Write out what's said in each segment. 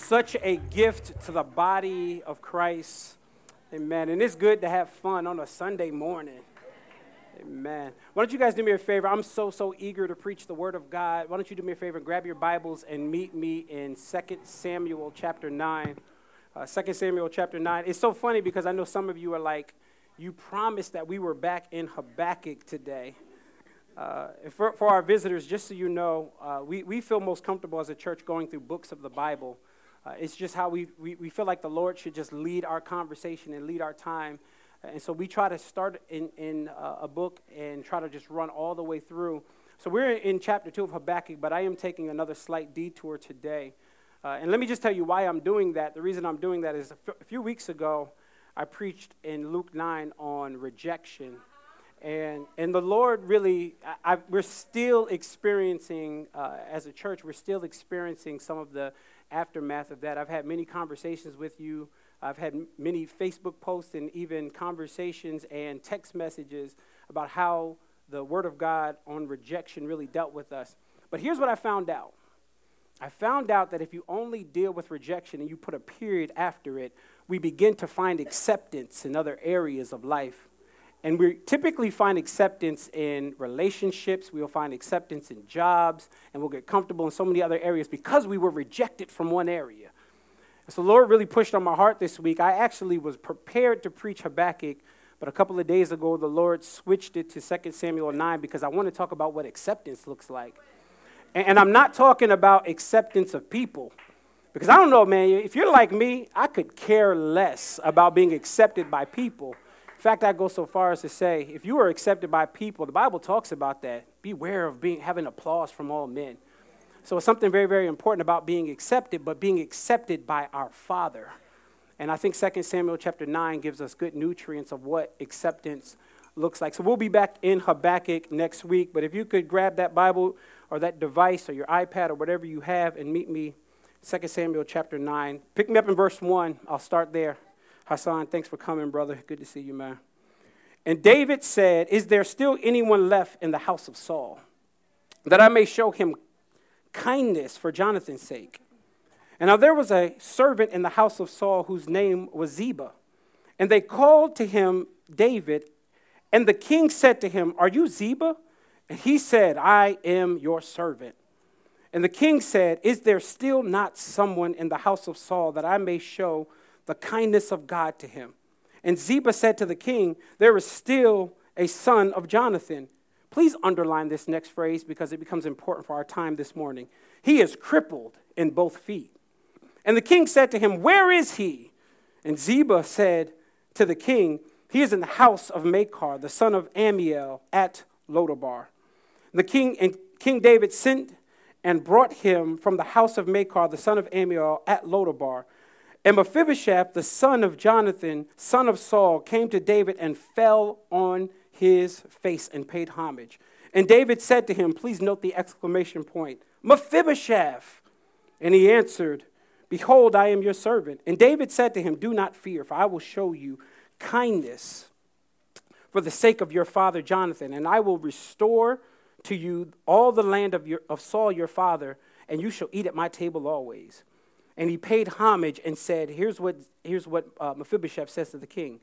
such a gift to the body of Christ. Amen. And it's good to have fun on a Sunday morning. Amen. Why don't you guys do me a favor? I'm so, so eager to preach the word of God. Why don't you do me a favor and grab your Bibles and meet me in 2 Samuel chapter 9. Uh, 2 Samuel chapter 9. It's so funny because I know some of you are like, you promised that we were back in Habakkuk today. Uh, for, for, our visitors, just so you know, uh, we, we feel most comfortable as a church going through books of the Bible. Uh, it's just how we, we, we feel like the Lord should just lead our conversation and lead our time. And so we try to start in, in uh, a book and try to just run all the way through. So we're in chapter 2 of Habakkuk, but I am taking another slight detour today. Uh, and let me just tell you why I'm doing that. The reason I'm doing that is a, f- a few weeks ago, I preached in Luke 9 on rejection. And, and the Lord really, I, I, we're still experiencing, uh, as a church, we're still experiencing some of the aftermath of that. I've had many conversations with you. I've had many Facebook posts and even conversations and text messages about how the Word of God on rejection really dealt with us. But here's what I found out I found out that if you only deal with rejection and you put a period after it, we begin to find acceptance in other areas of life. And we typically find acceptance in relationships, we'll find acceptance in jobs, and we'll get comfortable in so many other areas because we were rejected from one area. So the Lord really pushed on my heart this week. I actually was prepared to preach Habakkuk, but a couple of days ago, the Lord switched it to 2 Samuel 9 because I want to talk about what acceptance looks like. And I'm not talking about acceptance of people. Because I don't know, man, if you're like me, I could care less about being accepted by people in fact, I go so far as to say, if you are accepted by people, the Bible talks about that. Beware of being having applause from all men. So it's something very, very important about being accepted, but being accepted by our Father. And I think 2 Samuel chapter 9 gives us good nutrients of what acceptance looks like. So we'll be back in Habakkuk next week. But if you could grab that Bible or that device or your iPad or whatever you have and meet me, 2 Samuel chapter 9. Pick me up in verse 1. I'll start there. Hassan, thanks for coming, brother. Good to see you, man. And David said, Is there still anyone left in the house of Saul that I may show him kindness for Jonathan's sake? And now there was a servant in the house of Saul whose name was Ziba. And they called to him David, and the king said to him, Are you Ziba? And he said, I am your servant. And the king said, Is there still not someone in the house of Saul that I may show the kindness of God to him. And Ziba said to the king, There is still a son of Jonathan. Please underline this next phrase because it becomes important for our time this morning. He is crippled in both feet. And the king said to him, Where is he? And Ziba said to the king, He is in the house of Machir, the son of Ammiel, at Lodabar. The king and King David sent and brought him from the house of Machir, the son of Ammiel, at Lodabar. And Mephibosheth, the son of Jonathan, son of Saul, came to David and fell on his face and paid homage. And David said to him, please note the exclamation point, Mephibosheth. And he answered, Behold, I am your servant. And David said to him, Do not fear, for I will show you kindness for the sake of your father Jonathan, and I will restore to you all the land of, your, of Saul your father, and you shall eat at my table always. And he paid homage and said, Here's what, here's what uh, Mephibosheth says to the king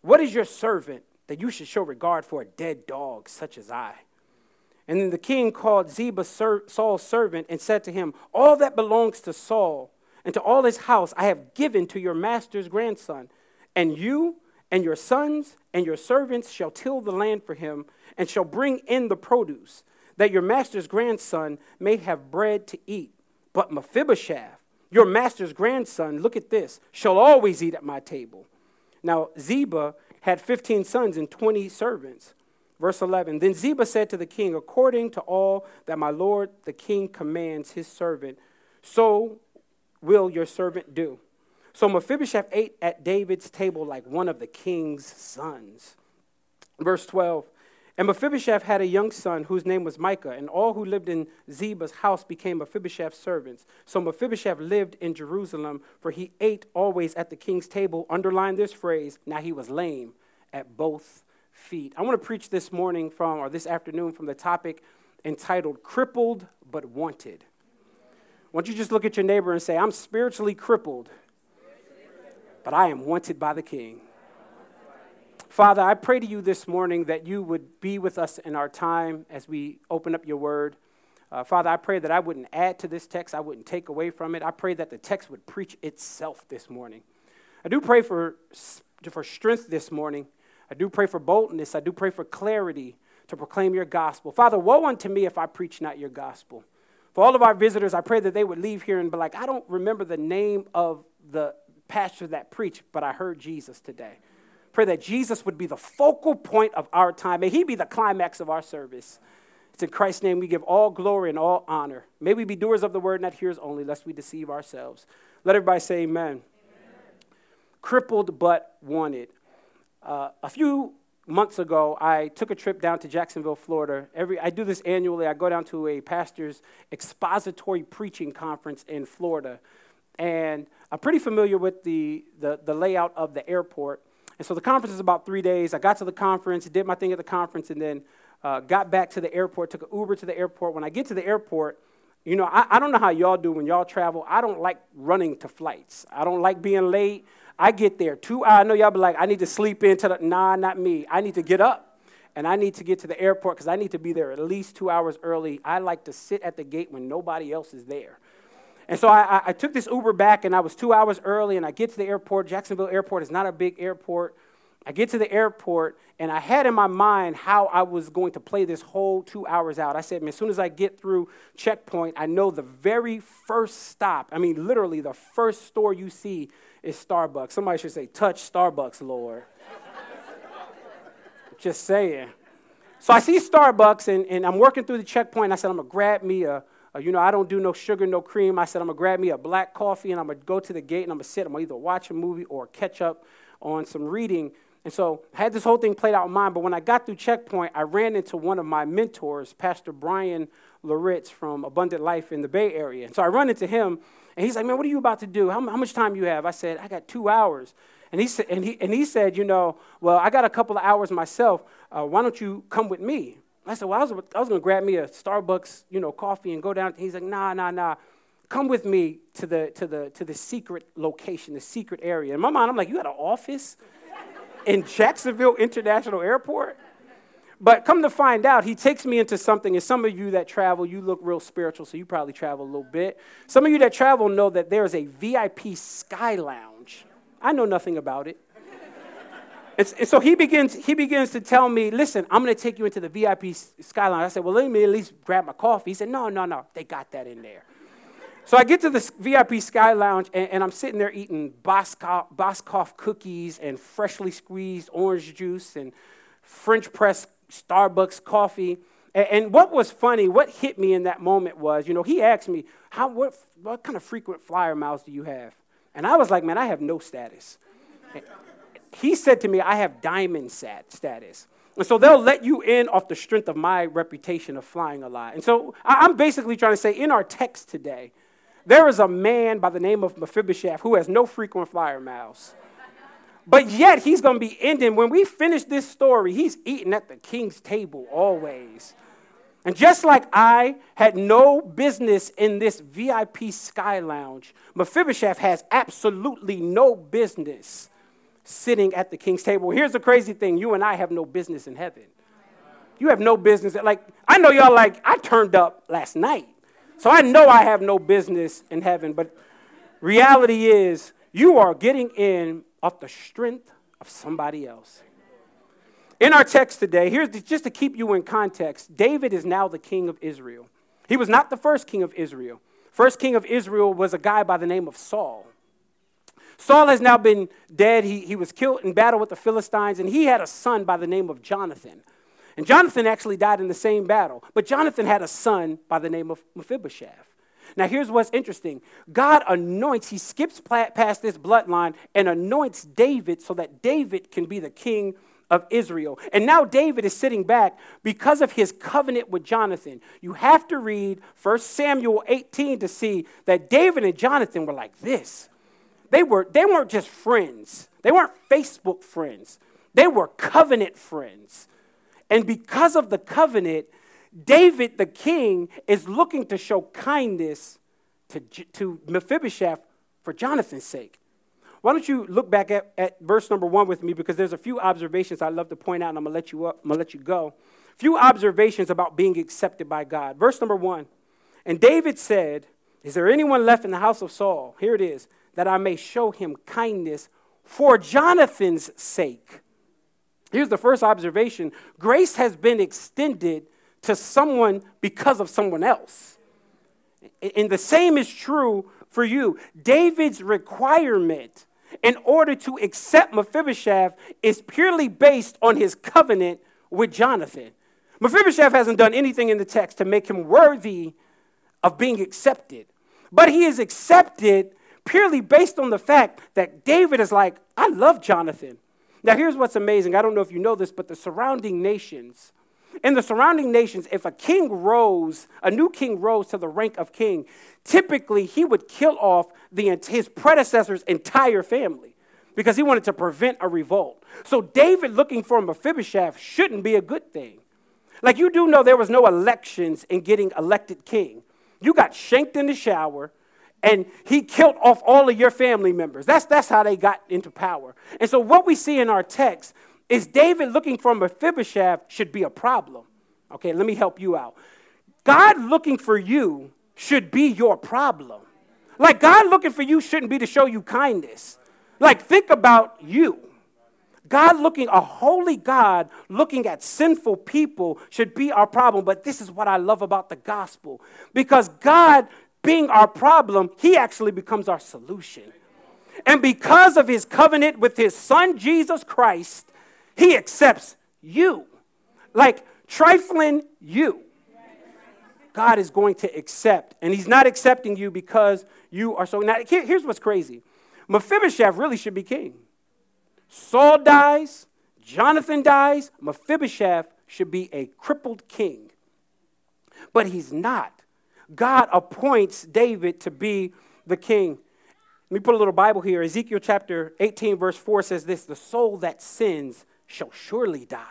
What is your servant that you should show regard for a dead dog such as I? And then the king called Ziba, Saul's servant, and said to him, All that belongs to Saul and to all his house I have given to your master's grandson. And you and your sons and your servants shall till the land for him and shall bring in the produce, that your master's grandson may have bread to eat. But Mephibosheth, your master's grandson, look at this, shall always eat at my table. Now, Ziba had 15 sons and 20 servants. Verse 11 Then Ziba said to the king, According to all that my lord the king commands his servant, so will your servant do. So Mephibosheth ate at David's table like one of the king's sons. Verse 12 and Mephibosheth had a young son whose name was Micah, and all who lived in Ziba's house became Mephibosheth's servants. So Mephibosheth lived in Jerusalem, for he ate always at the king's table. Underline this phrase now he was lame at both feet. I want to preach this morning from, or this afternoon, from the topic entitled Crippled but Wanted. Why don't you just look at your neighbor and say, I'm spiritually crippled, but I am wanted by the King. Father, I pray to you this morning that you would be with us in our time as we open up your word. Uh, Father, I pray that I wouldn't add to this text, I wouldn't take away from it. I pray that the text would preach itself this morning. I do pray for, for strength this morning. I do pray for boldness. I do pray for clarity to proclaim your gospel. Father, woe unto me if I preach not your gospel. For all of our visitors, I pray that they would leave here and be like, I don't remember the name of the pastor that preached, but I heard Jesus today. Pray that Jesus would be the focal point of our time. May he be the climax of our service. It's in Christ's name we give all glory and all honor. May we be doers of the word, not hearers only, lest we deceive ourselves. Let everybody say amen. amen. Crippled but wanted. Uh, a few months ago, I took a trip down to Jacksonville, Florida. Every, I do this annually. I go down to a pastor's expository preaching conference in Florida. And I'm pretty familiar with the, the, the layout of the airport. And so the conference is about three days. I got to the conference, did my thing at the conference, and then uh, got back to the airport, took an Uber to the airport. When I get to the airport, you know, I, I don't know how y'all do when y'all travel. I don't like running to flights. I don't like being late. I get there two hours. I know y'all be like, I need to sleep into the. Nah, not me. I need to get up and I need to get to the airport because I need to be there at least two hours early. I like to sit at the gate when nobody else is there. And so I, I, took this Uber back, and I was two hours early, and I get to the airport. Jacksonville Airport is not a big airport. I get to the airport, and I had in my mind how I was going to play this whole two hours out. I said, as soon as I get through checkpoint, I know the very first stop, I mean, literally the first store you see is Starbucks. Somebody should say, touch Starbucks, Lord. Just saying. So I see Starbucks, and, and I'm working through the checkpoint. I said, I'm going to grab me a, uh, you know, I don't do no sugar, no cream. I said, I'm going to grab me a black coffee and I'm going to go to the gate and I'm going to sit. I'm going to either watch a movie or catch up on some reading. And so I had this whole thing played out in mind. But when I got through checkpoint, I ran into one of my mentors, Pastor Bryan Loritts from Abundant Life in the Bay Area. And so I run into him and he's like, man, what are you about to do? How, how much time you have? I said, I got two hours. And he, said, and, he, and he said, you know, well, I got a couple of hours myself. Uh, why don't you come with me? I said, well, I was, I was going to grab me a Starbucks, you know, coffee and go down. He's like, nah, nah, nah. Come with me to the, to the, to the secret location, the secret area. In my mind, I'm like, you got an office in Jacksonville International Airport? But come to find out, he takes me into something, and some of you that travel, you look real spiritual, so you probably travel a little bit. Some of you that travel know that there is a VIP Sky Lounge. I know nothing about it. And, and so he begins, he begins to tell me, listen, I'm going to take you into the VIP Sky Lounge. I said, well, let me at least grab my coffee. He said, no, no, no, they got that in there. So I get to the VIP Sky Lounge, and, and I'm sitting there eating Biscoff, Biscoff cookies and freshly squeezed orange juice and French press Starbucks coffee. And, and, what was funny, what hit me in that moment was, you know, he asked me, How, what, what kind of frequent flyer miles do you have? And I was like, man, I have no status he said to me, I have diamond sat status. And so they'll let you in off the strength of my reputation of flying a lot. And so I'm basically trying to say in our text today, there is a man by the name of Mephibosheth who has no frequent flyer miles. But yet he's going to be ending. When we finish this story, he's eating at the king's table always. And just like I had no business in this VIP Sky Lounge, Mephibosheth has absolutely no business sitting at the king's table. Here's the crazy thing you and I have no business in heaven. You have no business. Like, I know y'all like, I turned up last night. So I know I have no business in heaven. But reality is, you are getting in off the strength of somebody else. In our text today, here's the, just to keep you in context David is now the king of Israel. He was not the first king of Israel. First king of Israel was a guy by the name of Saul. Saul has now been dead. He, he was killed in battle with the Philistines, and he had a son by the name of Jonathan. And Jonathan actually died in the same battle, but Jonathan had a son by the name of Mephibosheth. Now, here's what's interesting God anoints, he skips past this bloodline and anoints David so that David can be the king of Israel. And now David is sitting back because of his covenant with Jonathan. You have to read 1 Samuel 18 to see that David and Jonathan were like this. They, were, they weren't just friends, they weren't Facebook friends, they were covenant friends. And because of the covenant, David the king is looking to show kindness to, to Mephibosheth for Jonathan's sake. Why don't you look back at, at verse number one with me because there's a few observations I'd love to point out and I'm gonna let you up, I'm gonna let you go. A few observations about being accepted by God. Verse number one. And David said, Is there anyone left in the house of Saul? Here it is, that I may show him kindness for Jonathan's sake. Here's the first observation grace has been extended to someone because of someone else. And the same is true for you. David's requirement in order to accept Mephibosheth is purely based on his covenant with Jonathan. Mephibosheth hasn't done anything in the text to make him worthy of being accepted, but he is accepted purely based on the fact that David is like, I love Jonathan. Now, here's what's amazing. I don't know if you know this, but the surrounding nations, in the surrounding nations, if a king rose, a new king rose to the rank of king, typically he would kill off the, his predecessor's entire family because he wanted to prevent a revolt. So David looking for Mephibosheth shouldn't be a good thing. Like you do know there was no elections in getting elected king. You got shanked in the shower and he killed off all of your family members. That's, that's how they got into power. And so what we see in our text is David looking for Mephibosheth should be a problem. Okay, let me help you out. God looking for you should be your problem. Like God looking for you shouldn't be to show you kindness. Like think about you. God looking, a holy God looking at sinful people should be our problem. But this is what I love about the gospel. Because God being our problem, He actually becomes our solution. And because of His covenant with His Son, Jesus Christ, he accepts you. Like trifling you. God is going to accept. And He's not accepting you because you are so. Now, here, here's what's crazy Mephibosheth really should be king. Saul dies, Jonathan dies, Mephibosheth should be a crippled king. But he's not. God appoints David to be the king. Let me put a little Bible here. Ezekiel chapter 18, verse 4 says this The soul that sins shall surely die.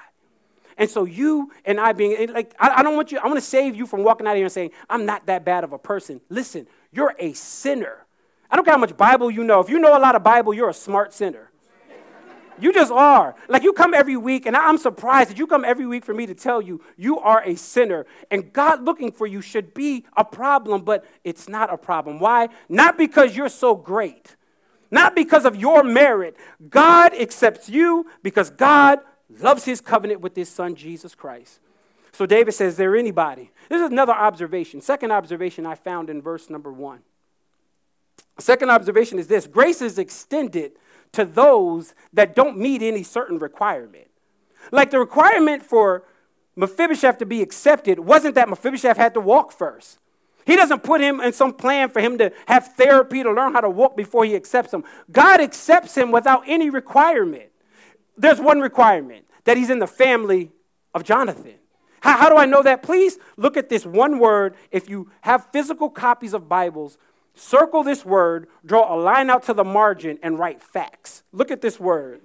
And so you and I being like, I, I don't want you, I want to save you from walking out here and saying, I'm not that bad of a person. Listen, you're a sinner. I don't care how much Bible you know. If you know a lot of Bible, you're a smart sinner. You just are. Like you come every week, and I'm surprised that you come every week for me to tell you you are a sinner. And God looking for you should be a problem, but it's not a problem. Why? Not because you're so great, not because of your merit. God accepts you because God loves his covenant with his son, Jesus Christ. So David says, there anybody? This is another observation. Second observation I found in verse number one. Second observation is this grace is extended to those that don't meet any certain requirement. Like the requirement for Mephibosheth to be accepted wasn't that Mephibosheth had to walk first. He doesn't put him in some plan for him to have therapy to learn how to walk before he accepts him. God accepts him without any requirement. There's one requirement that he's in the family of Jonathan. How, how do I know that? Please look at this one word. If you have physical copies of Bibles, circle this word, draw a line out to the margin, and write facts. Look at this word.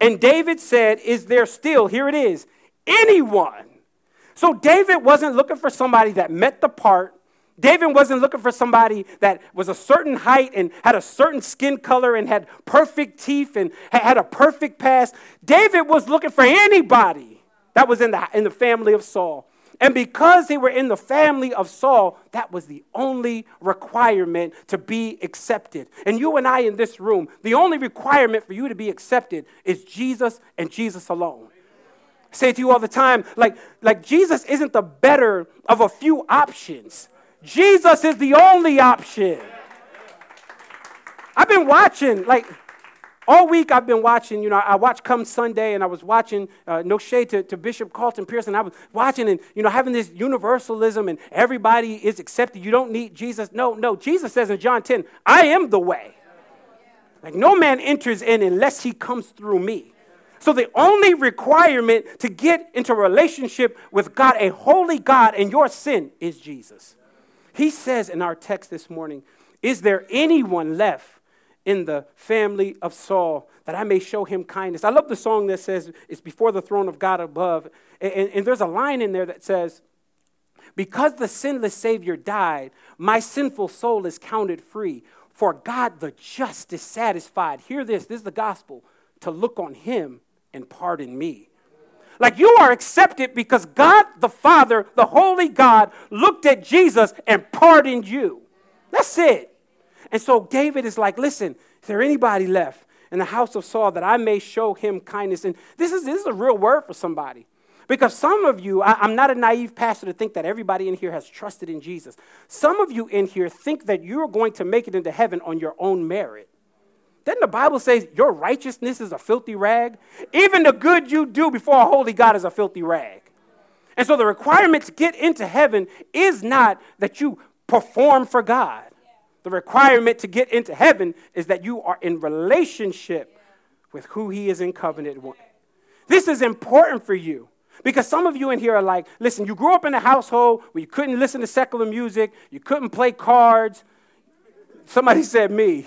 And David said, Is there still, here it is, anyone? So David wasn't looking for somebody that met the part David wasn't looking for somebody that was a certain height and had a certain skin color and had perfect teeth and had a perfect past. David was looking for anybody that was in the, in the family of Saul. And because they were in the family of Saul, that was the only requirement to be accepted. And you and I in this room, the only requirement for you to be accepted is Jesus and Jesus alone. I say to you all the time, like, like Jesus isn't the better of a few options. Jesus is the only option. I've been watching, like, all week I've been watching, you know, I watched Come Sunday and I was watching uh, No Shade to, to Bishop Carlton Pearson. I was watching and, you know, having this universalism and everybody is accepted. You don't need Jesus. No, no. Jesus says in John 10, I am the way. Like, no man enters in unless he comes through me. So the only requirement to get into relationship with God, a holy God, and your sin is Jesus. He says in our text this morning, Is there anyone left in the family of Saul that I may show him kindness? I love the song that says, It's before the throne of God above. And, and, and there's a line in there that says, Because the sinless Savior died, my sinful soul is counted free. For God the just is satisfied. Hear this, this is the gospel, to look on him and pardon me. Like you are accepted because God the Father, the Holy God, looked at Jesus and pardoned you. That's it. And so David is like, listen, is there anybody left in the house of Saul that I may show him kindness? And this is, this is a real word for somebody. Because some of you, I, am not a naive pastor to think that everybody in here has trusted in Jesus. Some of you in here think that you're going to make it into heaven on your own merit. Then the Bible says your righteousness is a filthy rag. Even the good you do before a holy God is a filthy rag. And so the requirement to get into heaven is not that you perform for God. The requirement to get into heaven is that you are in relationship with who He is in covenant with. This is important for you. Because some of you in here are like, listen, you grew up in a household where you couldn't listen to secular music, you couldn't play cards. Somebody said me.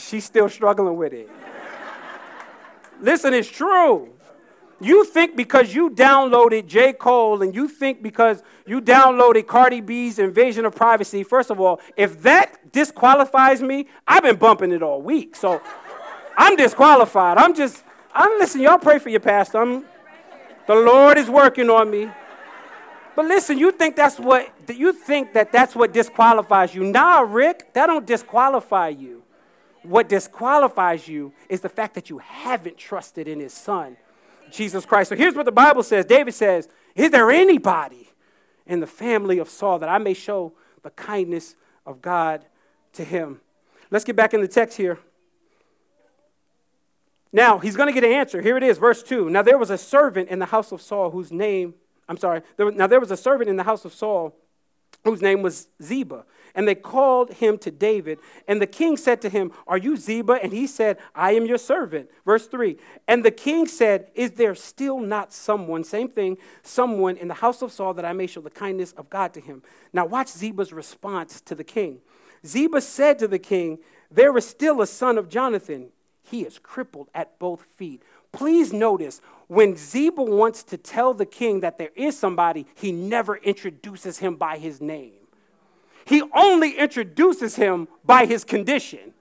She's still struggling with it. listen, it's true. You think because you downloaded J. Cole and you think because you downloaded Cardi B's Invasion of Privacy, first of all, if that disqualifies me, I've been bumping it all week. So I'm disqualified. I'm just, I'm listen, y'all pray for your pastor. I'm, the Lord is working on me. But listen, you think that's what you think that that's what disqualifies you. Nah, Rick, that don't disqualify you. What disqualifies you is the fact that you haven't trusted in his son, Jesus Christ. So here's what the Bible says. David says, "Is there anybody in the family of Saul that I may show the kindness of God to him?" Let's get back in the text here. Now, he's going to get an answer. Here it is, verse 2. Now, there was a servant in the house of Saul whose name, I'm sorry, there, now there was a servant in the house of Saul whose name was Ziba. And they called him to David. And the king said to him, Are you Ziba? And he said, I am your servant. Verse 3. And the king said, Is there still not someone, same thing, someone in the house of Saul that I may show the kindness of God to him? Now, watch Ziba's response to the king. Ziba said to the king, There is still a son of Jonathan he is crippled at both feet. Please notice when Ziba wants to tell the king that there is somebody, he never introduces him by his name. He only introduces him by his condition.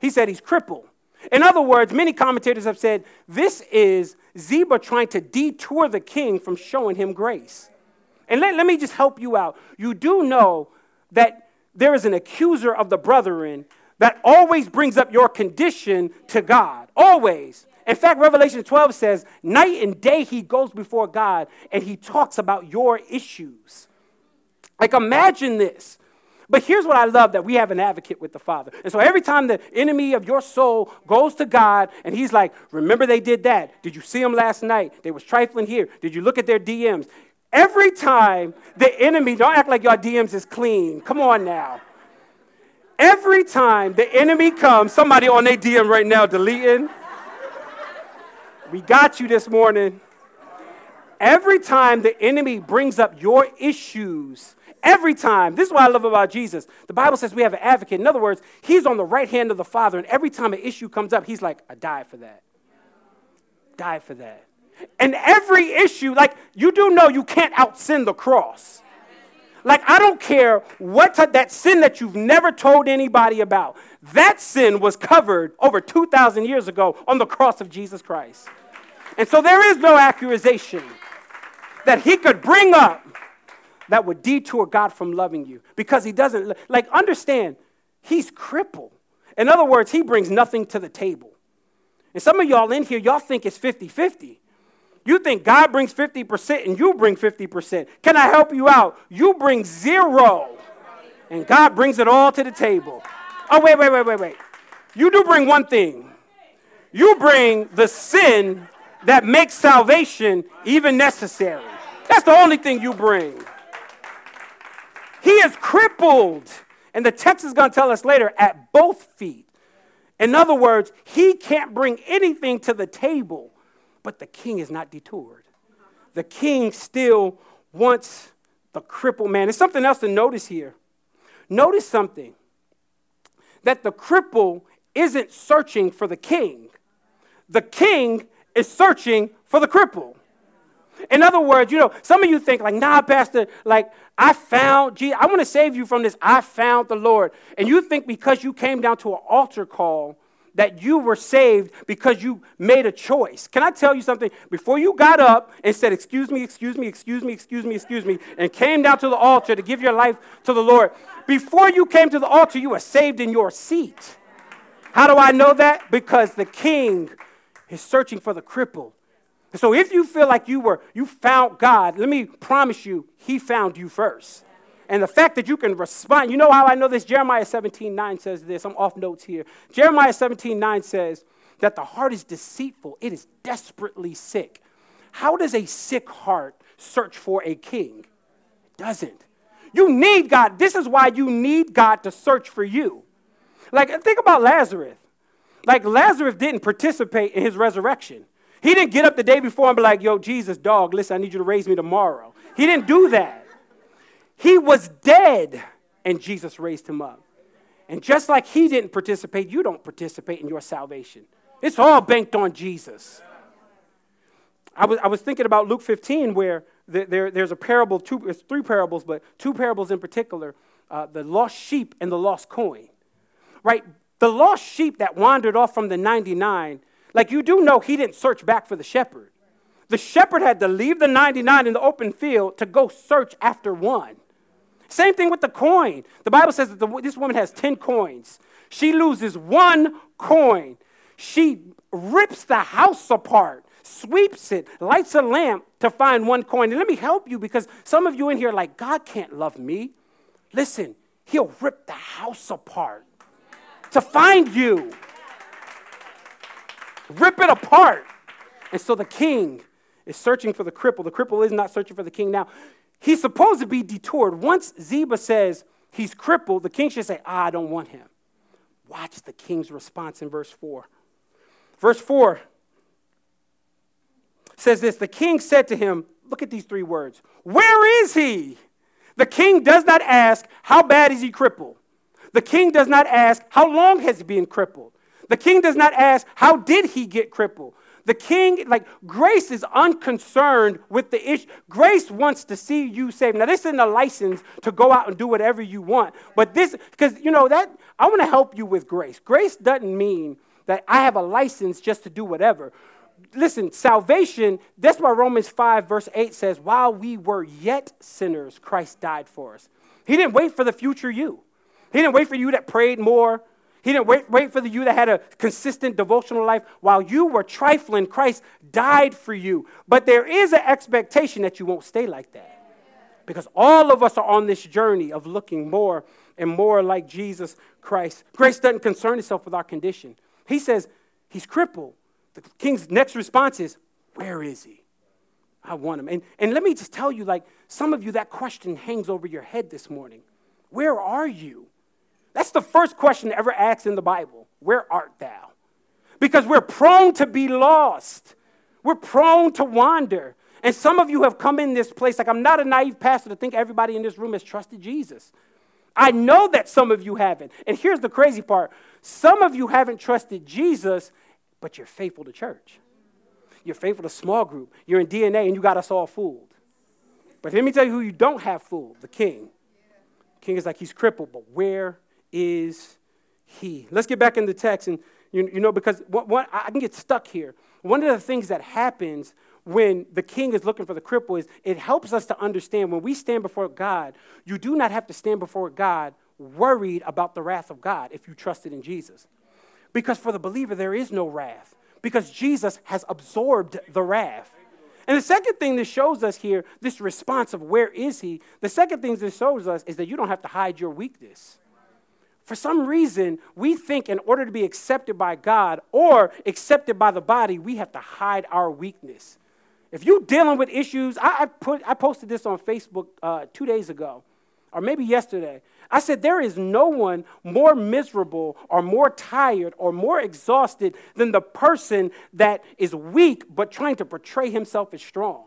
He said he's crippled. In other words, many commentators have said this is Ziba trying to detour the king from showing him grace. And let, let me just help you out. You do know that there is an accuser of the brethren that always brings up your condition to God. Always. In fact, Revelation 12 says, night and day he goes before God and he talks about your issues. Like, imagine this. But here's what I love that we have an advocate with the Father. And so every time the enemy of your soul goes to God and he's like, remember they did that. Did you see them last night? They was trifling here. Did you look at their DMs? Every time the enemy, don't act like your DMs is clean. Come on now. Every time the enemy comes, somebody on their DM right now deleting. We got you this morning. Every time the enemy brings up your issues, every time, this is what I love about Jesus. The Bible says we have an advocate. In other words, he's on the right hand of the Father, and every time an issue comes up, he's like, I died for that. Died for that. And every issue, like you do know you can't out sin the cross. Like, I don't care what t- that sin that you've never told anybody about, that sin was covered over 2,000 years ago on the cross of Jesus Christ. And so there is no accusation that he could bring up that would detour God from loving you because he doesn't, like, understand, he's crippled. In other words, he brings nothing to the table. And some of y'all in here, y'all think it's 50 50. You think God brings 50% and you bring 50%. Can I help you out? You bring zero and God brings it all to the table. Oh, wait, wait, wait, wait, wait. You do bring one thing. You bring the sin that makes salvation even necessary. That's the only thing you bring. He is crippled. And the text is going to tell us later at both feet. In other words, he can't bring anything to the table but the king is not detoured. The king still wants the crippled man. There's something else to notice here. Notice something that the cripple isn't searching for the king, the king is searching for the cripple. In other words, you know, some of you think like, nah, Pastor, like I found Jesus. I want to save you from this. I found the Lord. And you think because you came down to an altar call that you were saved because you made a choice. Can I tell you something? Before you got up and said, Excuse me, excuse me, excuse me, excuse me, excuse me, and came down to the altar to give your life to the Lord, before you came to the altar, you were saved in your seat. How do I know that? Because the king is searching for the cripple. So if you feel like you were you found God, let me promise you, he found you first. And the fact that you can respond, you know how I know this? Jeremiah 17 9 says this. I'm off notes here. Jeremiah 17 9 says that the heart is deceitful, it is desperately sick. How does a sick heart search for a king? It doesn't. You need God. This is why you need God to search for you. Like, think about Lazarus. Like, Lazarus didn't participate in his resurrection. He didn't get up the day before and be like, yo, Jesus, dog, listen, I need you to raise me tomorrow. He didn't do that. He was dead, and Jesus raised him up. And just like he didn't participate, you don't participate in your salvation. It's all banked on Jesus. I was, I was thinking about Luke 15, where there, there's a parable, two, it's three parables, but two parables in particular uh, the lost sheep and the lost coin. Right? The lost sheep that wandered off from the 99, like you do know, he didn't search back for the shepherd. The shepherd had to leave the 99 in the open field to go search after one. Same thing with the coin. The Bible says that the, this woman has 10 coins. She loses one coin. She rips the house apart, sweeps it, lights a lamp to find one coin. And let me help you because some of you in here like, God can't love me. Listen, He'll rip the house apart to find you. Rip it apart. And so the king is searching for the cripple. The cripple is not searching for the king now. He's supposed to be detoured. Once Ziba says he's crippled, the king should say, ah, I don't want him. Watch the king's response in verse 4. Verse 4 says this The king said to him, Look at these three words. Where is he? The king does not ask, How bad is he crippled? The king does not ask, How long has he been crippled? The king does not ask, How did he get crippled? The king, like, grace is unconcerned with the issue. Grace wants to see you saved. Now, this isn't a license to go out and do whatever you want, but this, because, you know, that, I want to help you with grace. Grace doesn't mean that I have a license just to do whatever. Listen, salvation, that's why Romans 5, verse 8 says, while we were yet sinners, Christ died for us. He didn't wait for the future you. He didn't wait for you that prayed more, he didn't wait, wait for the you that had a consistent devotional life. While you were trifling, Christ died for you. But there is an expectation that you won't stay like that. Because all of us are on this journey of looking more and more like Jesus Christ. Grace doesn't concern itself with our condition. He says he's crippled. The king's next response is, Where is he? I want him. And, and let me just tell you, like, some of you, that question hangs over your head this morning. Where are you? That's the first question ever asked in the Bible Where art thou? Because we're prone to be lost, we're prone to wander. And some of you have come in this place, like I'm not a naive pastor to think everybody in this room has trusted Jesus. I know that some of you haven't. And here's the crazy part some of you haven't trusted Jesus, but you're faithful to church. You're faithful to small group. You're in DNA, and you got us all fooled. But let me tell you who you don't have fooled the king. King is like he's crippled, but where is he. Let's get back in the text. And, you, you know, because what, what, I can get stuck here. One of the things that happens when the king is looking for the cripple is it helps us to understand when we stand before God, you do not have to stand before God worried about the wrath of God if you trusted in Jesus. Because for the believer, there is no wrath because Jesus has absorbed the wrath. And the second thing this shows us here, this response of where is he, the second thing this shows us is that you don't have to hide your weakness. For some reason, we think in order to be accepted by God or accepted by the body, we have to hide our weakness. If you're dealing with issues, I, I put, I posted this on Facebook uh, two days ago, or maybe yesterday. I said, There is no one more miserable or more tired or more exhausted than the person that is weak but trying to portray himself as strong.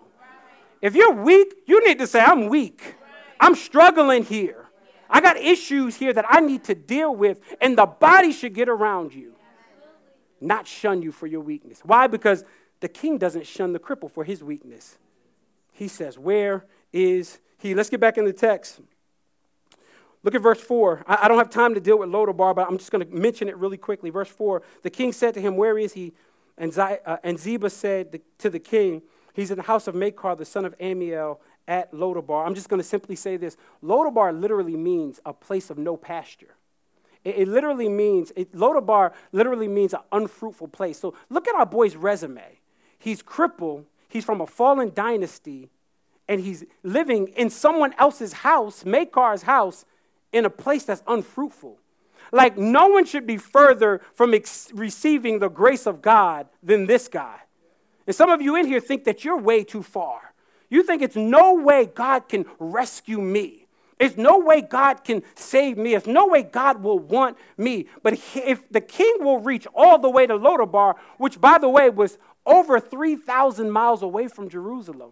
If you're weak, you need to say, I'm weak. I'm struggling here. I got issues here that I need to deal with, and the body should get around you, not shun you for your weakness. Why? Because the king doesn't shun the cripple for his weakness. He says, Where is he? Let's get back in the text. Look at verse 4. I, don't have time to deal with Lodabar, but I'm just going to mention it really quickly. Verse 4 The king said to him, Where is he? And, uh, and Ziba said to the king, He's in the house of Machir, the son of Ammiel, at Lodabar. I'm just going to simply say this Lodabar literally means a place of no pasture. It, it literally means, it, Lodabar literally means an unfruitful place. So look at our boy's resume. He's crippled, he's from a fallen dynasty, and he's living in someone else's house, Machir's house, in a place that's unfruitful. Like, no one should be further from ex- receiving the grace of God than this guy. And some of you in here think that you're way too far. You think it's no way God can rescue me. There's no way God can save me. There's no way God will want me. But if the king will reach all the way to Lodabar, which, by the way, was over 3,000 miles away from Jerusalem,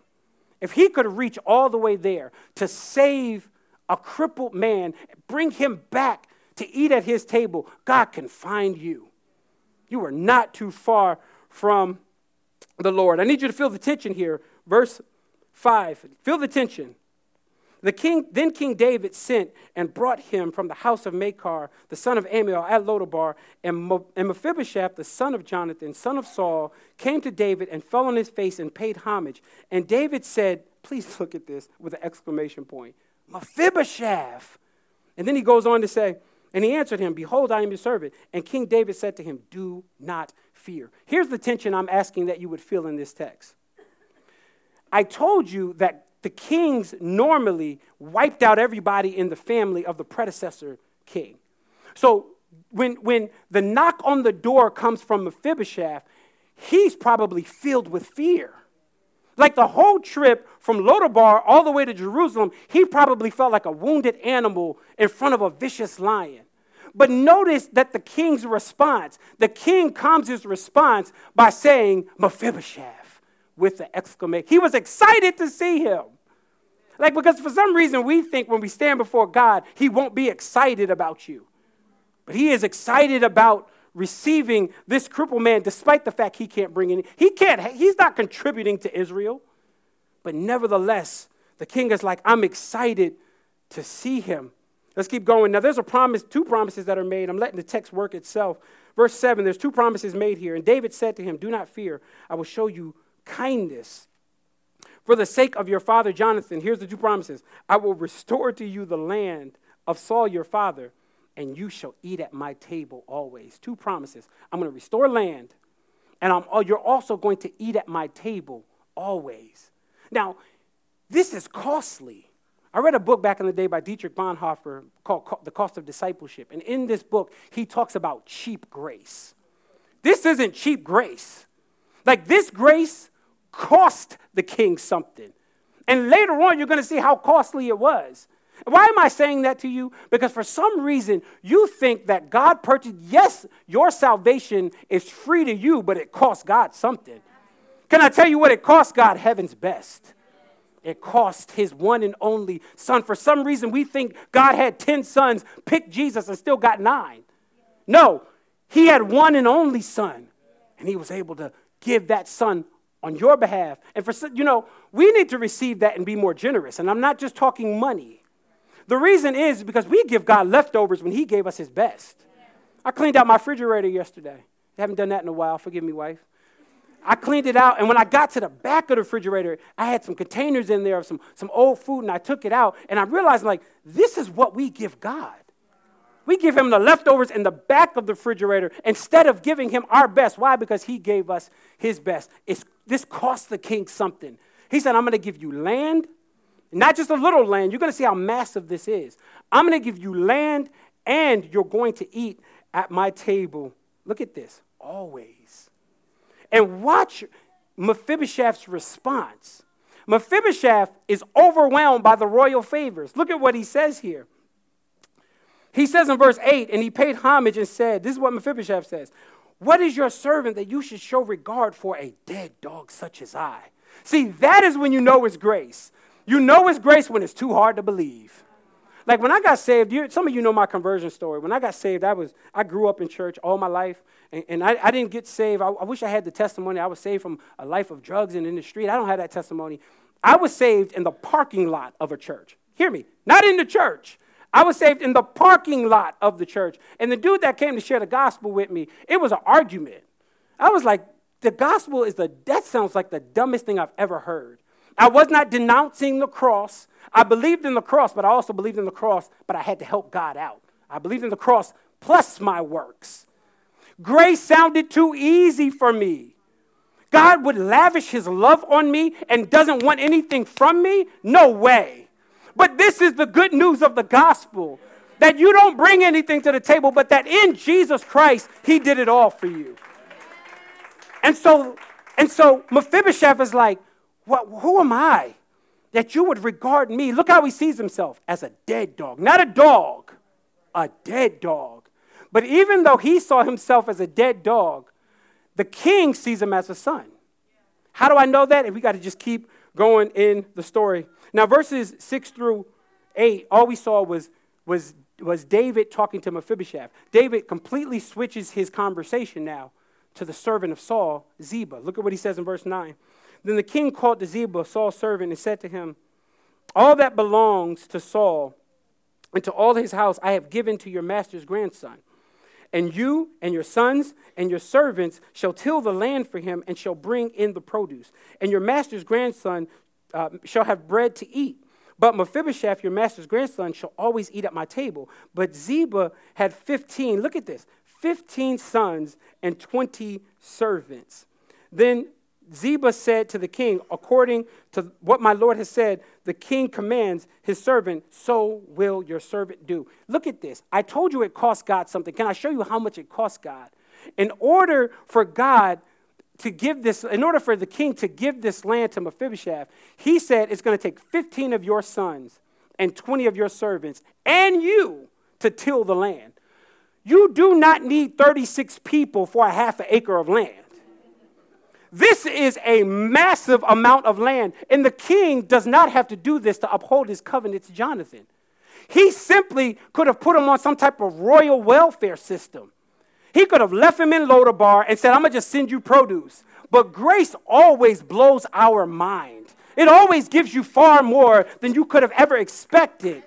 if he could reach all the way there to save a crippled man, bring him back to eat at his table, God can find you. You are not too far from the Lord. I need you to feel the tension here. Verse 5. Feel the tension. The king, then King David sent and brought him from the house of Machir, the son of Ammiel, at Lodabar, and, and Mephibosheth, the son of Jonathan, son of Saul, came to David and fell on his face and paid homage. And David said, Please look at this with an exclamation point Mephibosheth. And then he goes on to say, And he answered him, Behold, I am your servant. And King David said to him, Do not fear. Here's the tension I'm asking that you would feel in this text. I told you that the kings normally wiped out everybody in the family of the predecessor king. So when, when the knock on the door comes from Mephibosheth, he's probably filled with fear. Like the whole trip from Lodabar all the way to Jerusalem, he probably felt like a wounded animal in front of a vicious lion. But notice that the king's response, the king calms his response by saying, Mephibosheth with the exclamation. He was excited to see him. Like, because for some reason we think when we stand before God, He won't be excited about you. But He is excited about receiving this crippled man despite the fact he can't bring any. He can't, he's not contributing to Israel. But nevertheless, the king is like, I'm excited to see him. Let's keep going. Now, there's a promise, two promises that are made. I'm letting the text work itself. Verse 7, there's two promises made here. And David said to him, Do not fear, I will show you kindness. For the sake of your father Jonathan, here's the two promises I will restore to you the land of Saul your father, and you shall eat at my table always. Two promises. I'm going to restore land, and I'm, oh, you're also going to eat at my table always. Now, this is costly. I read a book back in the day by Dietrich Bonhoeffer called The Cost of Discipleship. And in this book, he talks about cheap grace. This isn't cheap grace. Like this grace cost the king something. And later on, you're going to see how costly it was. Why am I saying that to you? Because for some reason, you think that God purchased, yes, your salvation is free to you, but it cost God something. Can I tell you what it cost God? Heaven's best. It cost his one and only son. For some reason, we think God had 10 sons, picked Jesus, and still got nine. No, he had one and only son, and he was able to give that son on your behalf. And for, you know, we need to receive that and be more generous. And I'm not just talking money. The reason is because we give God leftovers when He gave us His best. I cleaned out my refrigerator yesterday. I haven't done that in a while. Forgive me, wife. I cleaned it out, and when I got to the back of the refrigerator, I had some containers in there of some, some old food, and I took it out, and I realized, like, this is what we give God. We give him the leftovers in the back of the refrigerator instead of giving him our best. Why? Because he gave us his best. It's, this cost the king something. He said, I'm going to give you land, not just a little land. You're going to see how massive this is. I'm going to give you land, and you're going to eat at my table. Look at this, always. And watch Mephibosheth's response. Mephibosheth is overwhelmed by the royal favors. Look at what he says here. He says in verse 8, and he paid homage and said, This is what Mephibosheth says What is your servant that you should show regard for a dead dog such as I? See, that is when you know it's grace. You know it's grace when it's too hard to believe. Like when I got saved, you, some of you know my conversion story. When I got saved, I was I grew up in church all my life, and, and I, I, didn't get saved. I, I wish I had the testimony. I was saved from a life of drugs and in the street. I don't have that testimony. I was saved in the parking lot of a church. Hear me, not in the church. I was saved in the parking lot of the church. And the dude that came to share the gospel with me, it was an argument. I was like, the gospel is the, that sounds like the dumbest thing I've ever heard. I was not denouncing the cross. I believed in the cross, but I also believed in the cross, but I had to help God out. I believed in the cross plus my works. Grace sounded too easy for me. God would lavish his love on me and doesn't want anything from me? No way. But this is the good news of the gospel that you don't bring anything to the table, but that in Jesus Christ, he did it all for you. And so, and so Mephibosheth is like, what, who am I that you would regard me? Look how he sees himself as a dead dog, not a dog, a dead dog. But even though he saw himself as a dead dog, the king sees him as a son. How do I know that? And we got to just keep going in the story. Now, verses 6 through 8, all we saw was, was, was David talking to Mephibosheth. David completely switches his conversation now to the servant of Saul, Ziba. Look at what he says in verse 9. Then the king called to Ziba, Saul's servant, and said to him, All that belongs to Saul and to all his house I have given to your master's grandson. And you and your sons and your servants shall till the land for him and shall bring in the produce. And your master's grandson uh, shall have bread to eat. But Mephibosheth, your master's grandson, shall always eat at my table. But Ziba had 15, look at this, 15 sons and 20 servants. Then Ziba said to the king, According to what my Lord has said, the king commands his servant, so will your servant do. Look at this. I told you it cost God something. Can I show you how much it cost God? In order for God to give this, in order for the king to give this land to Mephibosheth, he said it's going to take 15 of your sons and 20 of your servants and you to till the land. You do not need 36 people for a half an acre of land. This is a massive amount of land, and the king does not have to do this to uphold his covenant to Jonathan. He simply could have put him on some type of royal welfare system. He could have left him in Lodabar and said, I'm going to just send you produce. But grace always blows our mind. It always gives you far more than you could have ever expected.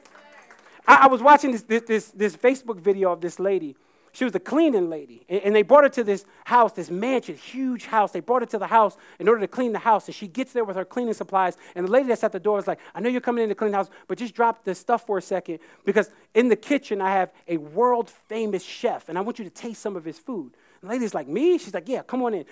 I, I was watching this, this, this, this Facebook video of this lady she was a cleaning lady. And, they brought her to this house, this mansion, huge house. They brought her to the house in order to clean the house. And she gets there with her cleaning supplies. And the lady that's at the door is like, I know you're coming in to clean the house, but just drop the stuff for a second because in the kitchen I have a world famous chef and I want you to taste some of his food. The lady's like, Me? She's like, Yeah, come on in.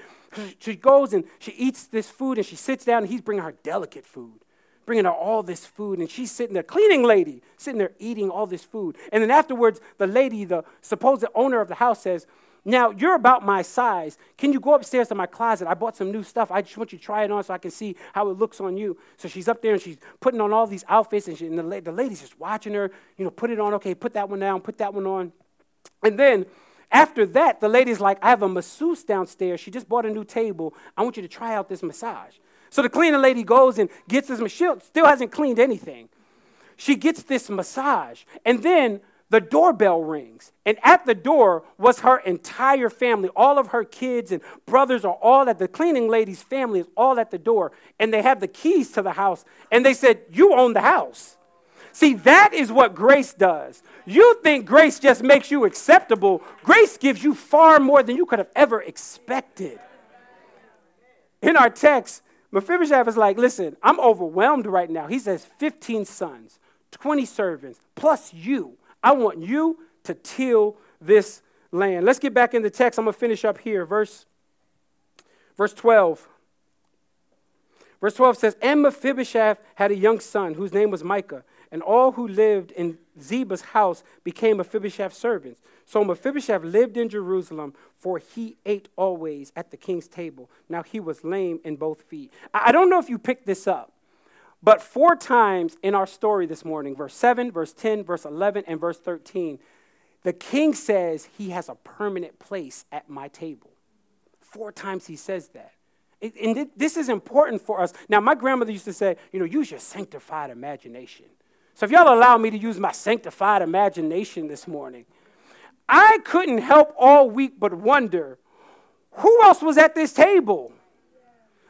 She goes and she eats this food and she sits down and he's bringing her delicate food bringing her all this food, and she's sitting there, cleaning lady, sitting there eating all this food. And then afterwards, the lady, the supposed owner of the house, says, Now you're about my size. Can you go upstairs to my closet? I bought some new stuff. I just want you to try it on so I can see how it looks on you. So she's up there and she's putting on all these outfits, and, she, and the, the lady's just watching her, you know, put it on, okay, put that one down, put that one on. And then after that, the lady's like, I have a masseuse downstairs. She just bought a new table. I want you to try out this massage. So the cleaning lady goes and gets this machine, still hasn't cleaned anything. She gets this massage, and then the doorbell rings. And at the door was her entire family. All of her kids and brothers are all at the cleaning lady's family is all at the door. And they have the keys to the house. And they said, You own the house. See, that is what grace does. You think grace just makes you acceptable. Grace gives you far more than you could have ever expected. In our text, Mephibosheth is like, listen, I'm overwhelmed right now. He says 15 sons, 20 servants, plus you. I want you to till this land. Let's get back in the text. I'm going to finish up here. Verse, verse 12. Verse 12 says, And Mephibosheth had a young son whose name was Micah, and all who lived in Ziba's house became Mephibosheth's servants. So Mephibosheth lived in Jerusalem, for he ate always at the king's table. Now he was lame in both feet. I don't know if you picked this up, but four times in our story this morning, verse 7, verse 10, verse 11, and verse 13, the king says he has a permanent place at my table. Four times he says that. And this is important for us. Now, my grandmother used to say, you know, use your sanctified imagination. So if y'all allow me to use my sanctified imagination this morning, I couldn't help all week but wonder who else was at this table?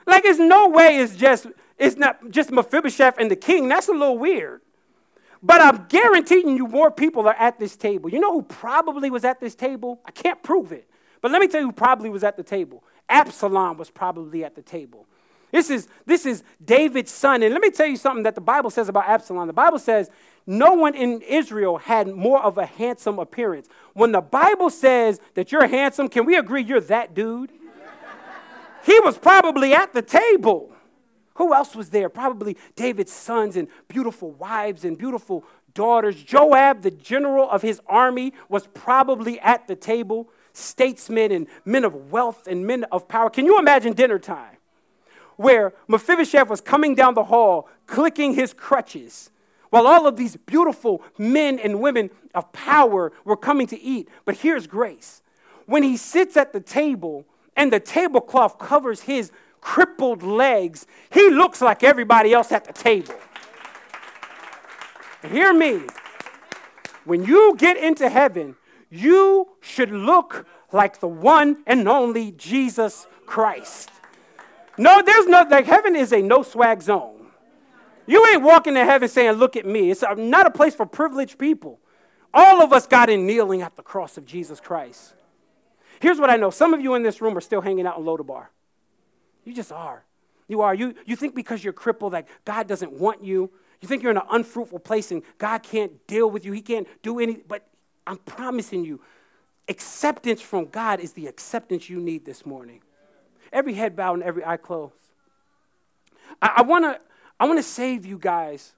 Like, it's no way it's just it's not just Mephibosheth and the king. That's a little weird. But I'm guaranteeing you more people are at this table. You know who probably was at this table? I can't prove it. But let me tell you who probably was at the table. Absalom was probably at the table. This is, this is David's son. And let me tell you something that the Bible says about Absalom. The Bible says no one in Israel had more of a handsome appearance. When the Bible says that you're handsome, can we agree you're that dude? he was probably at the table. Who else was there? Probably David's sons and beautiful wives and beautiful daughters. Joab, the general of his army, was probably at the table. Statesmen and men of wealth and men of power. Can you imagine dinner time where Mephibosheth was coming down the hall, clicking his crutches, while all of these beautiful men and women of power were coming to eat? But here's grace. When he sits at the table and the tablecloth covers his crippled legs, he looks like everybody else at the table. Hear me. When you get into heaven, you should look like the one and only Jesus Christ. No, there's no, like heaven is a no swag zone. You ain't walking to heaven saying, Look at me. It's not a place for privileged people. All of us got in kneeling at the cross of Jesus Christ. Here's what I know some of you in this room are still hanging out in Lodabar. You just are. You are. You, you think because you're crippled that God doesn't want you. You think you're in an unfruitful place and God can't deal with you. He can't do any. But I'm promising you, acceptance from God is the acceptance you need this morning. Every head bowed and every eye closed. I, I want to I wanna save you guys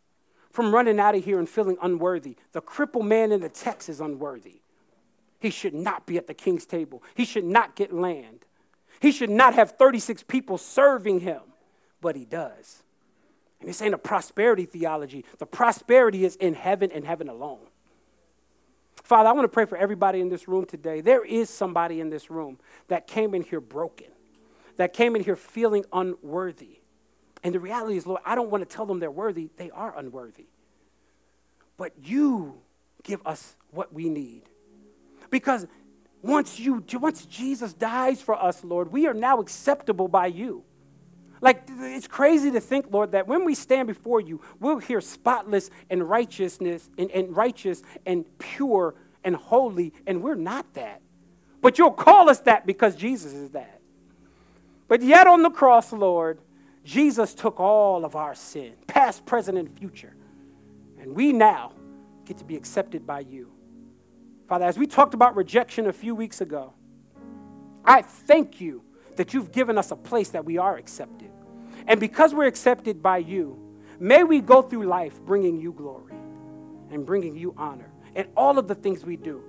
from running out of here and feeling unworthy. The crippled man in the text is unworthy. He should not be at the king's table, he should not get land. He should not have 36 people serving him, but he does. And this ain't a prosperity theology. The prosperity is in heaven and heaven alone. Father, I want to pray for everybody in this room today. There is somebody in this room that came in here broken, that came in here feeling unworthy. And the reality is, Lord, I don't want to tell them they're worthy. They are unworthy. But you give us what we need. Because once you once Jesus dies for us, Lord, we are now acceptable by you. Like it's crazy to think, Lord, that when we stand before you, we'll hear spotless and righteousness and, and righteous and pure and holy, and we're not that. But you'll call us that because Jesus is that. But yet on the cross, Lord, Jesus took all of our sin, past, present, and future. And we now get to be accepted by you. Father, as we talked about rejection a few weeks ago, I thank you that you've given us a place that we are accepted. And because we're accepted by you, may we go through life bringing you glory and bringing you honor and all of the things we do.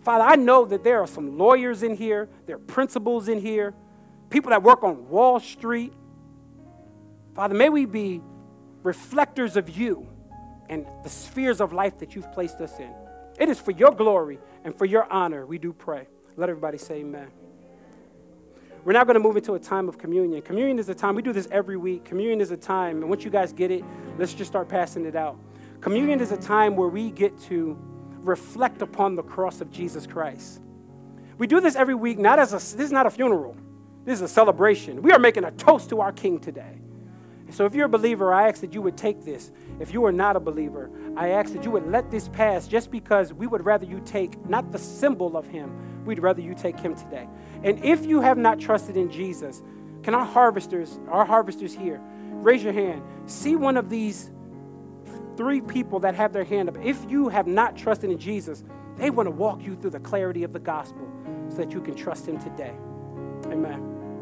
Father, I know that there are some lawyers in here, there are principals in here, people that work on Wall Street. Father, may we be reflectors of you and the spheres of life that you've placed us in. It is for your glory and for your honor we do pray. Let everybody say amen. We're now going to move into a time of communion. Communion is a time, we do this every week. Communion is a time, and once you guys get it, let's just start passing it out. Communion is a time where we get to reflect upon the cross of Jesus Christ. We do this every week, not as a, this is not a funeral, this is a celebration. We are making a toast to our King today. So if you're a believer, I ask that you would take this. If you are not a believer, I ask that you would let this pass just because we would rather you take not the symbol of him, we'd rather you take him today. And if you have not trusted in Jesus, can our harvesters, our harvesters here, raise your hand. See one of these three people that have their hand up. If you have not trusted in Jesus, they want to walk you through the clarity of the gospel so that you can trust him today. Amen.